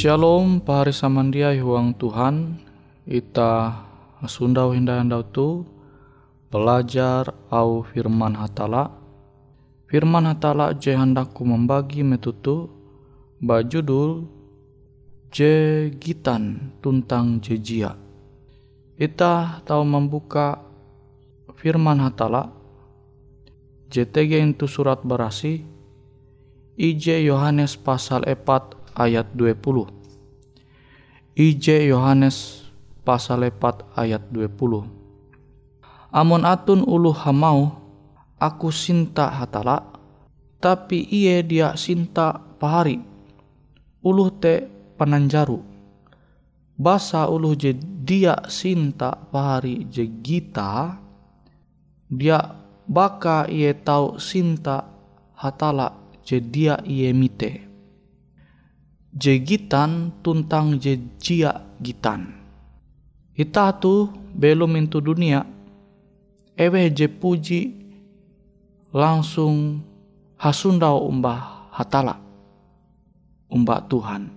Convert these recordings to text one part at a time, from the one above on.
Shalom pahari samandia huang Tuhan Ita sundau hinda handau tu Belajar au firman hatala. Firman hatala je handakku membagi metutu Bajudul Je gitan tuntang jejia Ita tahu membuka firman hatala JTG itu surat berasi IJ Yohanes pasal 4 ayat 20. IJ Yohanes pasal 4 ayat 20. Amun atun ulu hamau aku sinta hatala tapi iye dia sinta pahari uluh te pananjaru basa ulu je dia sinta pahari je gita dia baka iye tau sinta hatala je dia iye mite je gitan tuntang je jia gitan. Ita tu belum into dunia. Ewe je puji langsung hasundau umbah hatala umbah Tuhan.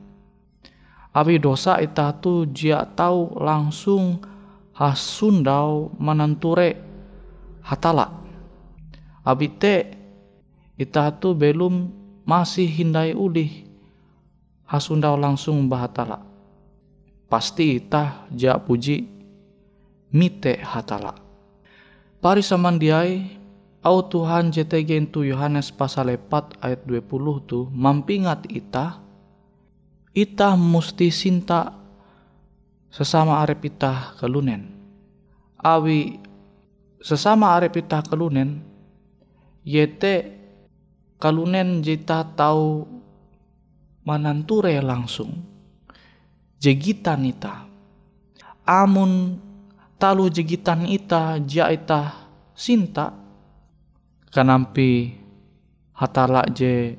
Abi dosa ita tu jia tahu langsung hasundau mananture hatala. Abi te ita tu belum masih hindai ulih hasundau langsung bahatala. Pasti ita jia puji mite hatala. Pari samandiai au Tuhan JTG itu Yohanes pasal 4 ayat 20 tu mampingat ita ita musti sinta sesama arep ita kelunen. Awi sesama arep ita kelunen, yete kalunen jita tahu mananture langsung. Jegitan ita. Amun talu jegitan ita ja ita sinta kanampi hatala je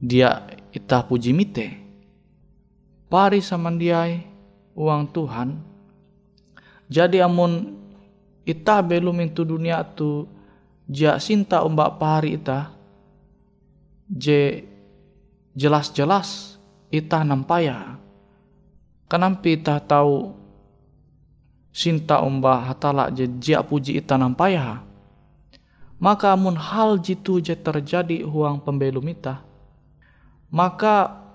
dia Itah puji mite. Pari samandiai uang Tuhan. Jadi amun ita belum itu dunia tu ja sinta umbak pari ita je jelas-jelas ita nampaya. Kenampi ita tahu sinta umba hatala je jia puji ita nampaya. Maka amun hal jitu je terjadi huang pembelum ita maka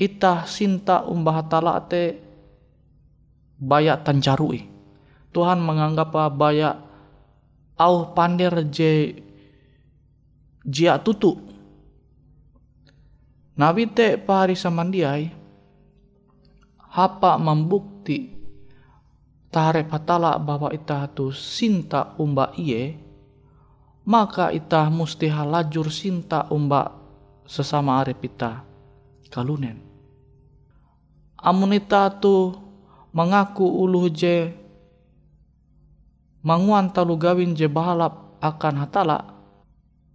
ita sinta umbah tala te bayak tancarui. Tuhan menganggap bayak au pandir je jia tutu. Nabi te pahari samandiai hapa membukti tare patala bahwa ita tu sinta umba iye maka ita musti halajur sinta umba sesama arepita kalunen. Amunita tu mengaku uluh je manguan talu gawin je bahalap akan hatala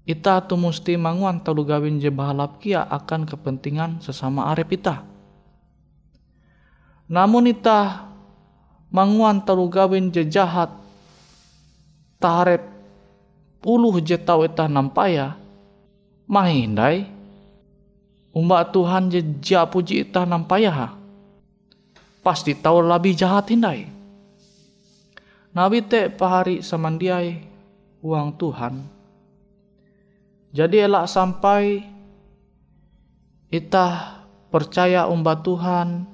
ita tu musti manguan talu gawin je bahalap kia akan kepentingan sesama arepita. Namun ita manguan talu gawin je jahat taharep uluh je tau ita nampaya mahindai Umba Tuhan je ja puji ita nampaya Pasti tahu lebih jahat hindai. Nabi te pahari samandiai uang Tuhan. Jadi elak sampai ita percaya umba Tuhan,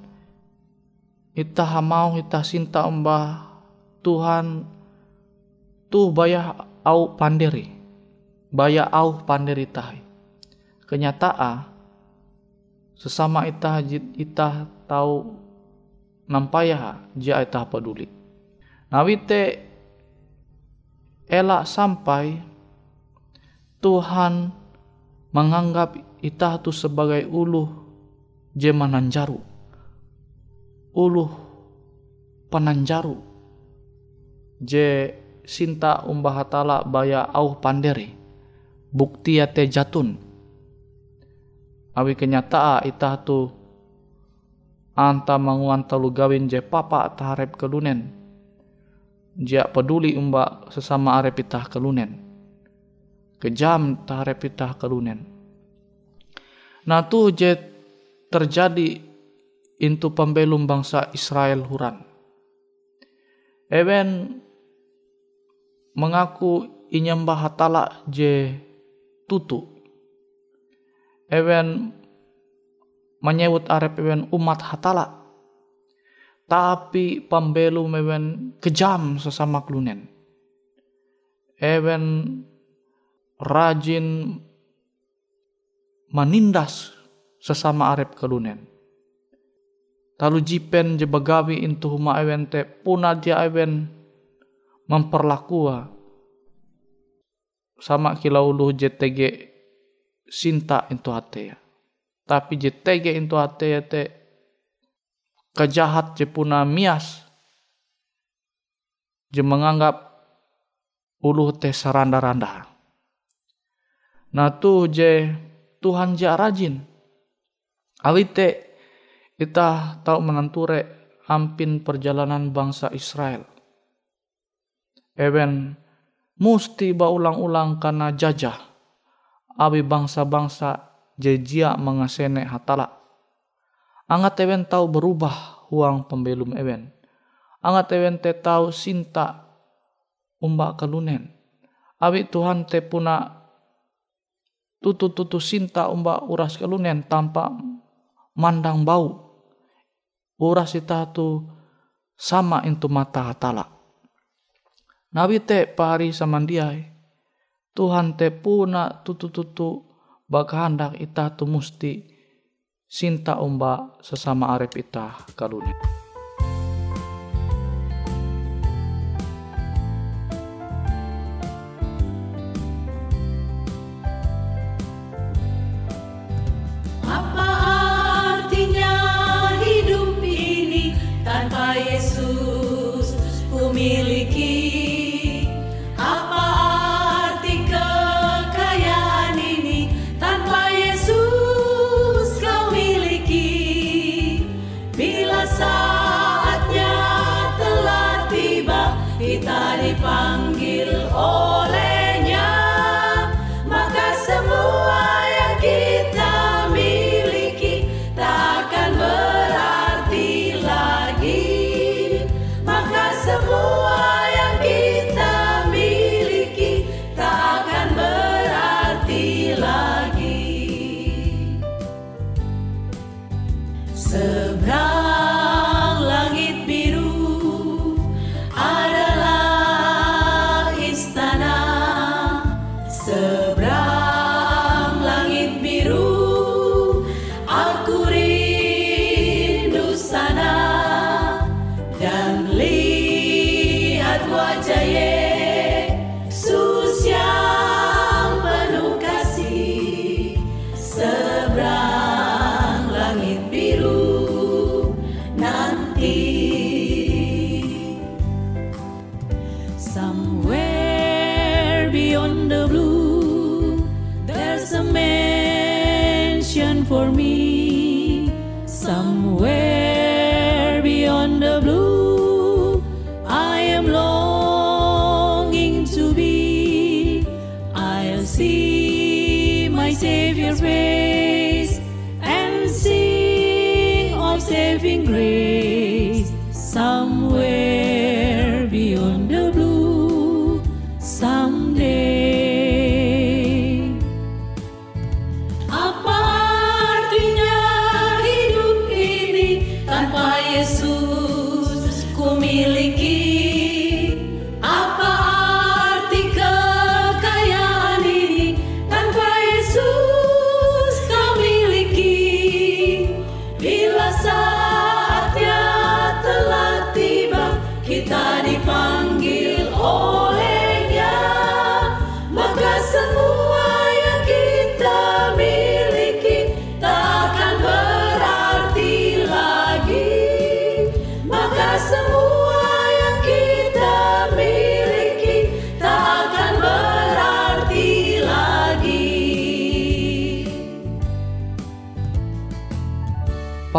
ita mau ita cinta umba Tuhan tu bayah au pandiri, bayah au pandiri tahi. Kenyataan sesama ita ita tahu nampaya jia ita peduli. Nawite elak sampai Tuhan menganggap ita tu sebagai uluh je mananjaru. Uluh penanjaru. Je sinta umbah hatala baya au panderi. Bukti ate jatun awi kenyataa ita tu anta manguan talu gawin je papa taharep kelunen jia peduli umba sesama arep itah kelunen kejam taharep itah kelunen nah tu je terjadi intu pembelum bangsa Israel huran. Ewen mengaku inyembah hatala je tutu. Ewen menyebut arep ewen umat hatala tapi pembelu ewen kejam sesama klunen ewen rajin menindas sesama arep kelunen Lalu jipen je intu huma ewen te puna dia ewen memperlakua sama kilau lu JTG sinta itu hati ya. Tapi JTG itu hati ya te kejahat je puna mias je menganggap uluh teh saranda-randa. Nah tu je Tuhan ja rajin. Awite kita tahu menenture ampin perjalanan bangsa Israel. Eben musti baulang-ulang karena jajah. Abi bangsa-bangsa jejia mengasene hatala. Angat eben tahu berubah uang pembelum eben. Angat eben te tahu sinta umbak kalunen. Abi Tuhan te puna tutu-tutu sinta umbak uras kalunen tanpa mandang bau. Uras ita tu sama itu mata hatala. Nabi te pari samandiai. Tuhan te puna tutu-tutu bakahandak ita tu musti sinta umba sesama arep ita kalunen. Somewhere beyond the blue, there's a mansion for me. Somewhere.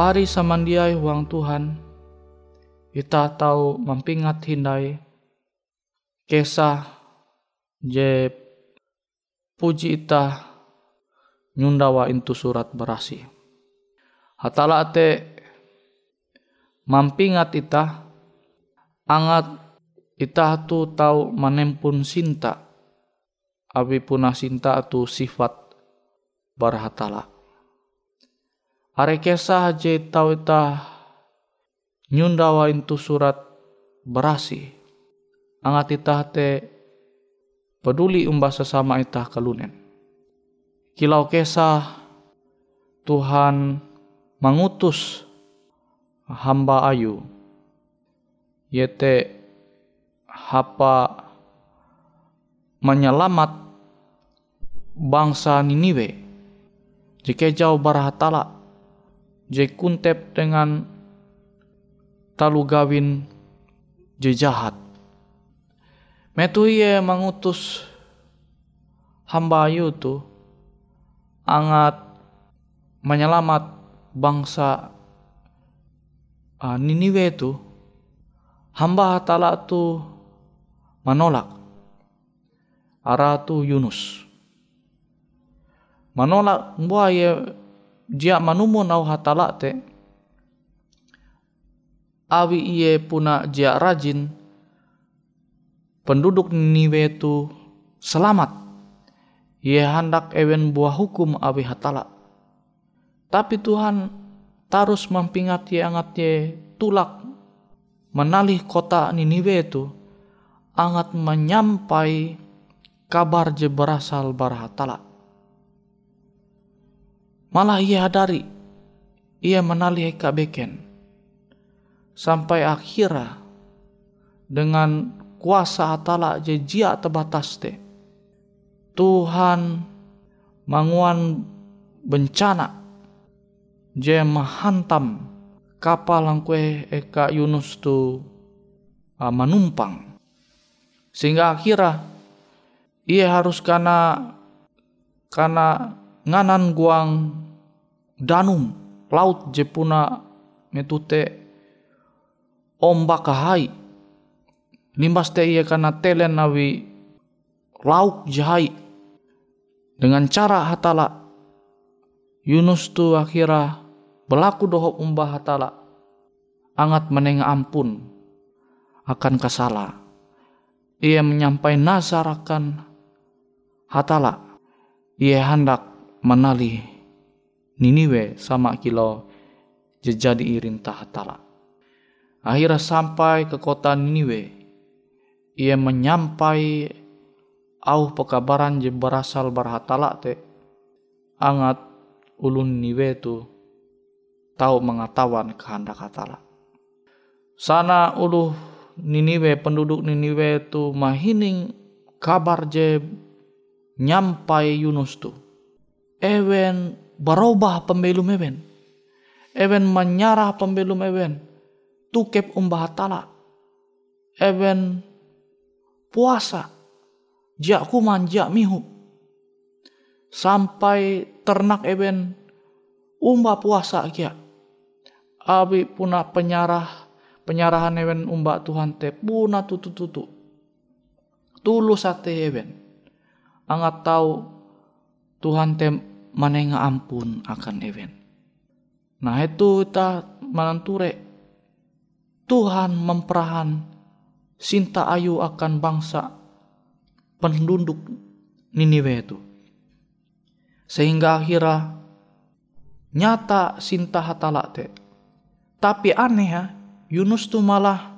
Pari samandiai huang Tuhan, kita tahu mempingat hindai. Kisah je puji ita nyundawa intu surat berasi. Hatala te mampingat ita angat ita tu tahu manempun sinta. Abi punah sinta tu sifat barhatala Are kesah je tau ita nyundawa itu surat berasi. Angat ita te peduli umba sesama ita kalunen. Kilau kesah Tuhan mengutus hamba ayu yete hapa menyelamat bangsa Niniwe jika jauh barahatala je kuntep dengan talu gawin je jahat. Metu ia mengutus hamba ayu tu angat menyelamat bangsa uh, Niniwe tu hamba hatala tu menolak ara tu Yunus menolak buaya ye dia manumun au hatala te awi iye puna dia rajin penduduk Niniwe itu selamat. Ia hendak ewen buah hukum awi hatala. Tapi Tuhan terus mempingat ye angat ye tulak menalih kota Niniwe itu angat menyampai kabar je berasal barhatala. Malah ia hadari, ia menalih eka beken. Sampai akhirnya dengan kuasa hatala je jia terbatas te. Tuhan manguan bencana je menghantam kapal yang kue eka Yunus tu uh, menumpang sehingga akhirnya ia harus karena karena nganan guang danum laut jepuna metute ombak kahai limbas te ia karena telen nawi lauk jahai dengan cara hatala Yunus tu akhirnya Berlaku doho umbah hatala. Angat menengah ampun akan kesala. Ia menyampai nazar akan hatala. Ia hendak menali Niniwe sama kilo jejadi irintah hatala. Akhirnya sampai ke kota Niniwe. Ia menyampai au pekabaran je berasal berhatala te. Angat ulun Niniwe tu tahu mengetahuan kehendak hatala. Sana ulu Niniwe penduduk Niniwe tu mahining kabar je nyampai Yunus tu. Ewen berubah pembelum ewen. Ewen menyarah pembelum ewen. Tukep umbah hatala. Ewen puasa. Jak kuman jak mihu. Sampai ternak ewen umbah puasa kia abi puna penyarah penyarahan ewen umba Tuhan te puna tutu tutu tulus ate ewen angat tahu Tuhan te manenga ampun akan ewen nah itu kita menanture Tuhan memperahan sinta ayu akan bangsa penduduk Niniwe itu. Sehingga akhirnya nyata sinta hatala te tapi aneh ya, Yunus tuh malah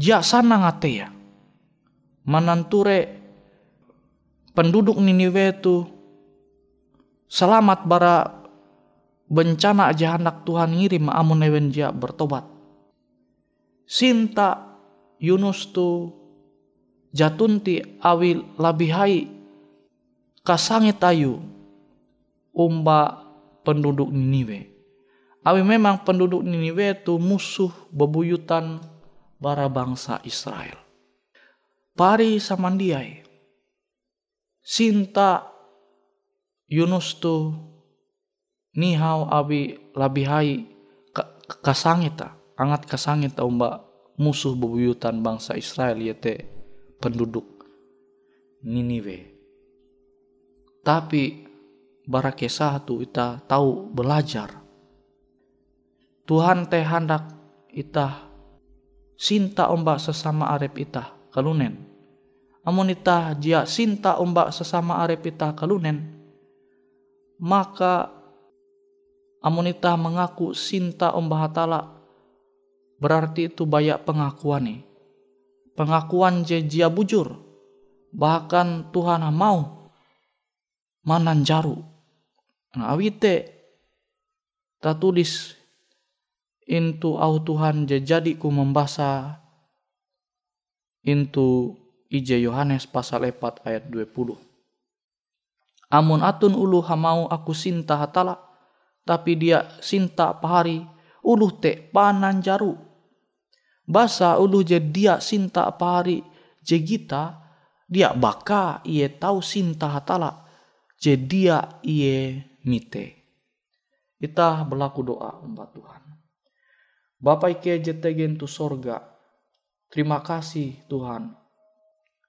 jasana ngate ya. Mananture penduduk Niniwe itu selamat bara bencana aja anak Tuhan ngirim amun ewen dia bertobat. Sinta Yunus tu jatunti awi labihai kasangit ayu umba penduduk Niniwe. Awi memang penduduk Niniwe itu musuh bebuyutan bara bangsa Israel. Pari samandiai. Sinta Yunus tu nihau abi labihai kasangita angat kasangita umba musuh bebuyutan bangsa Israel yaitu penduduk Niniwe. Tapi bara kesah tu kita tahu belajar Tuhan teh hendak itah sinta ombak sesama arep itah kalunen. Amun itah jia sinta ombak sesama arep itah kalunen, maka amun itah mengaku sinta ombak hatala berarti itu banyak pengakuan nih. Pengakuan je jia bujur. Bahkan Tuhan mau mananjaru. Nah, awite tak tulis Intu au Tuhan jadi ku membaca intu ije Yohanes pasal 4 ayat 20. Amun atun ulu hamau aku sinta hatala, tapi dia sinta pahari ulu te panan jaru. Basa ulu je dia sinta pari je gita, dia baka iye tahu sinta hatala, je dia iye mite. Kita berlaku doa umat Tuhan. Bapak Ike jetegen tu sorga, terima kasih Tuhan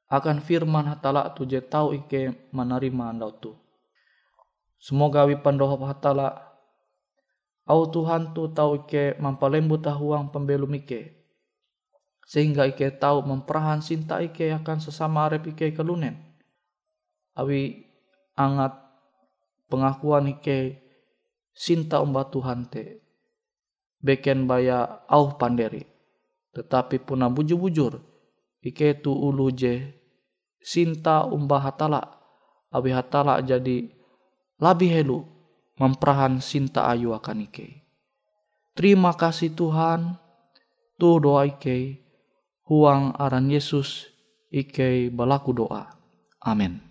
akan firman hatala tu je tahu ike menerima andau tu. Semoga wi pandoho hatala au Tuhan tu tahu ike mampalembu tahuang pembelum ike sehingga ike tahu memperahan cinta ike akan sesama arep ike kelunen. Awi angat pengakuan ike cinta umba Tuhan te. Beken baya au panderi. Tetapi puna bujur-bujur. Ike tu ulu je cinta umba hatala. Awi hatala jadi lebih helu memperahan cinta ayu akan ike. Terima kasih Tuhan. Tu doa ike huang aran Yesus ike balaku doa. Amin.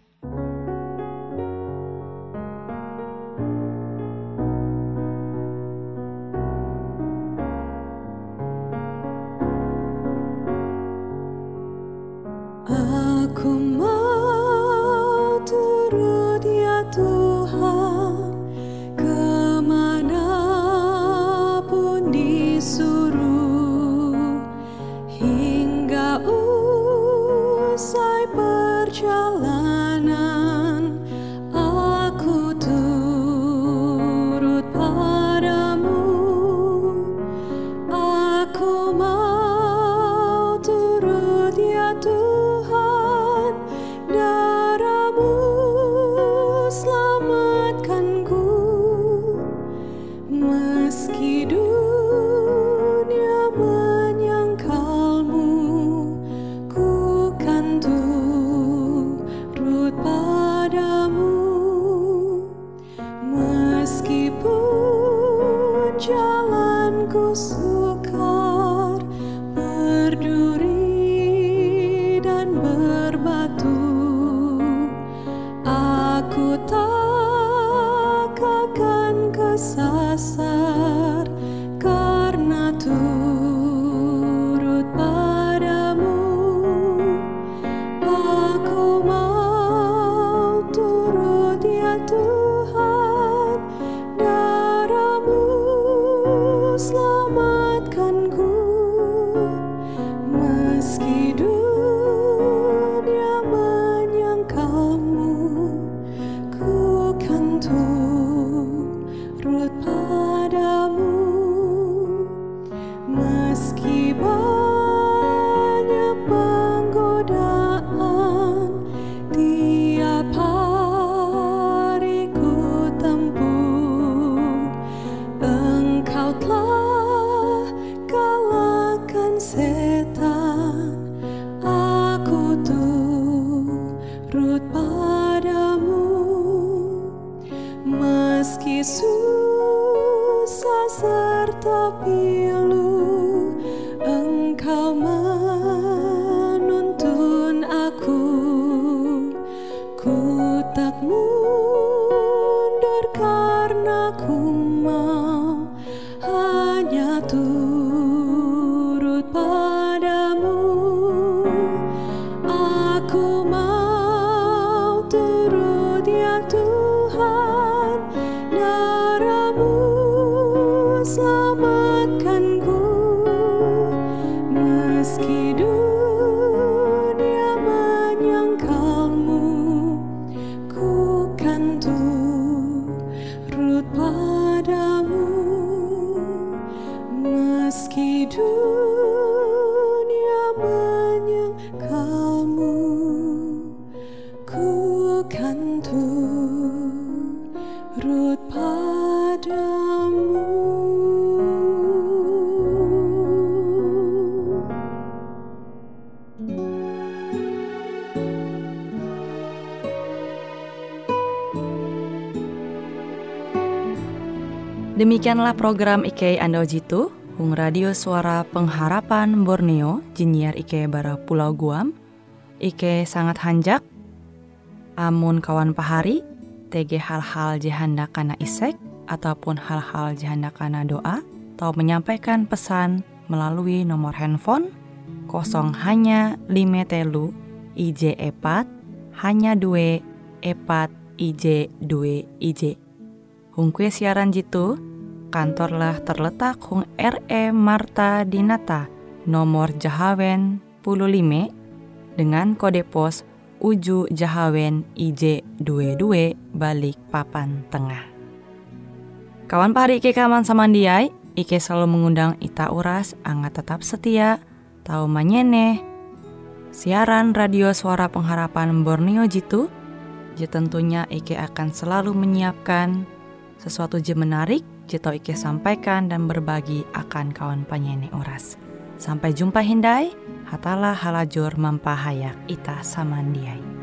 the building. Demikianlah program IK Ando Jitu, Hung Radio Suara Pengharapan Borneo, Jinier IK Bara Pulau Guam, IK sangat hanjak, amun kawan pahari, TG hal-hal jihanda kana isek, ataupun hal-hal jihanda kana doa, atau menyampaikan pesan melalui nomor handphone kosong hanya 5 telu IJ epat hanya 2 epat IJ 2 IJ. Hung kue siaran jitu, kantorlah terletak Hung RE Marta Dinata, nomor Jahawen 15 dengan kode pos Uju Jahawen IJ 22 balik papan tengah. Kawan pahari Ike kaman samandiai, Ike selalu mengundang Ita Uras, angga tetap setia, tahu manyene, siaran radio suara pengharapan Borneo Jitu, je tentunya Ike akan selalu menyiapkan sesuatu je menarik, Jito Ike sampaikan dan berbagi akan kawan penyanyi Uras. Sampai jumpa Hindai, hatalah halajur mampahayak ita samandiai.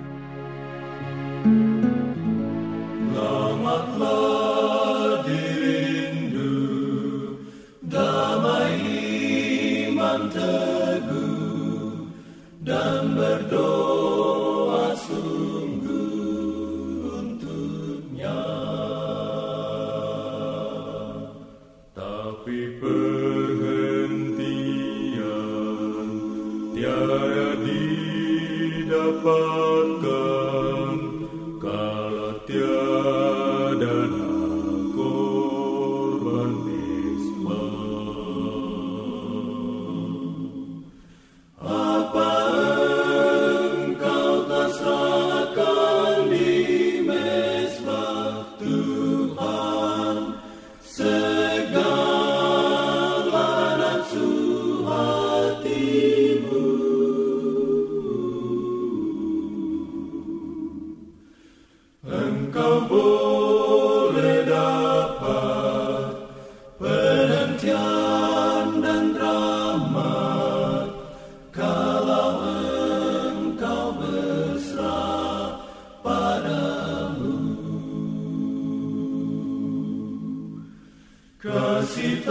Teguh, dan berdoa Kasih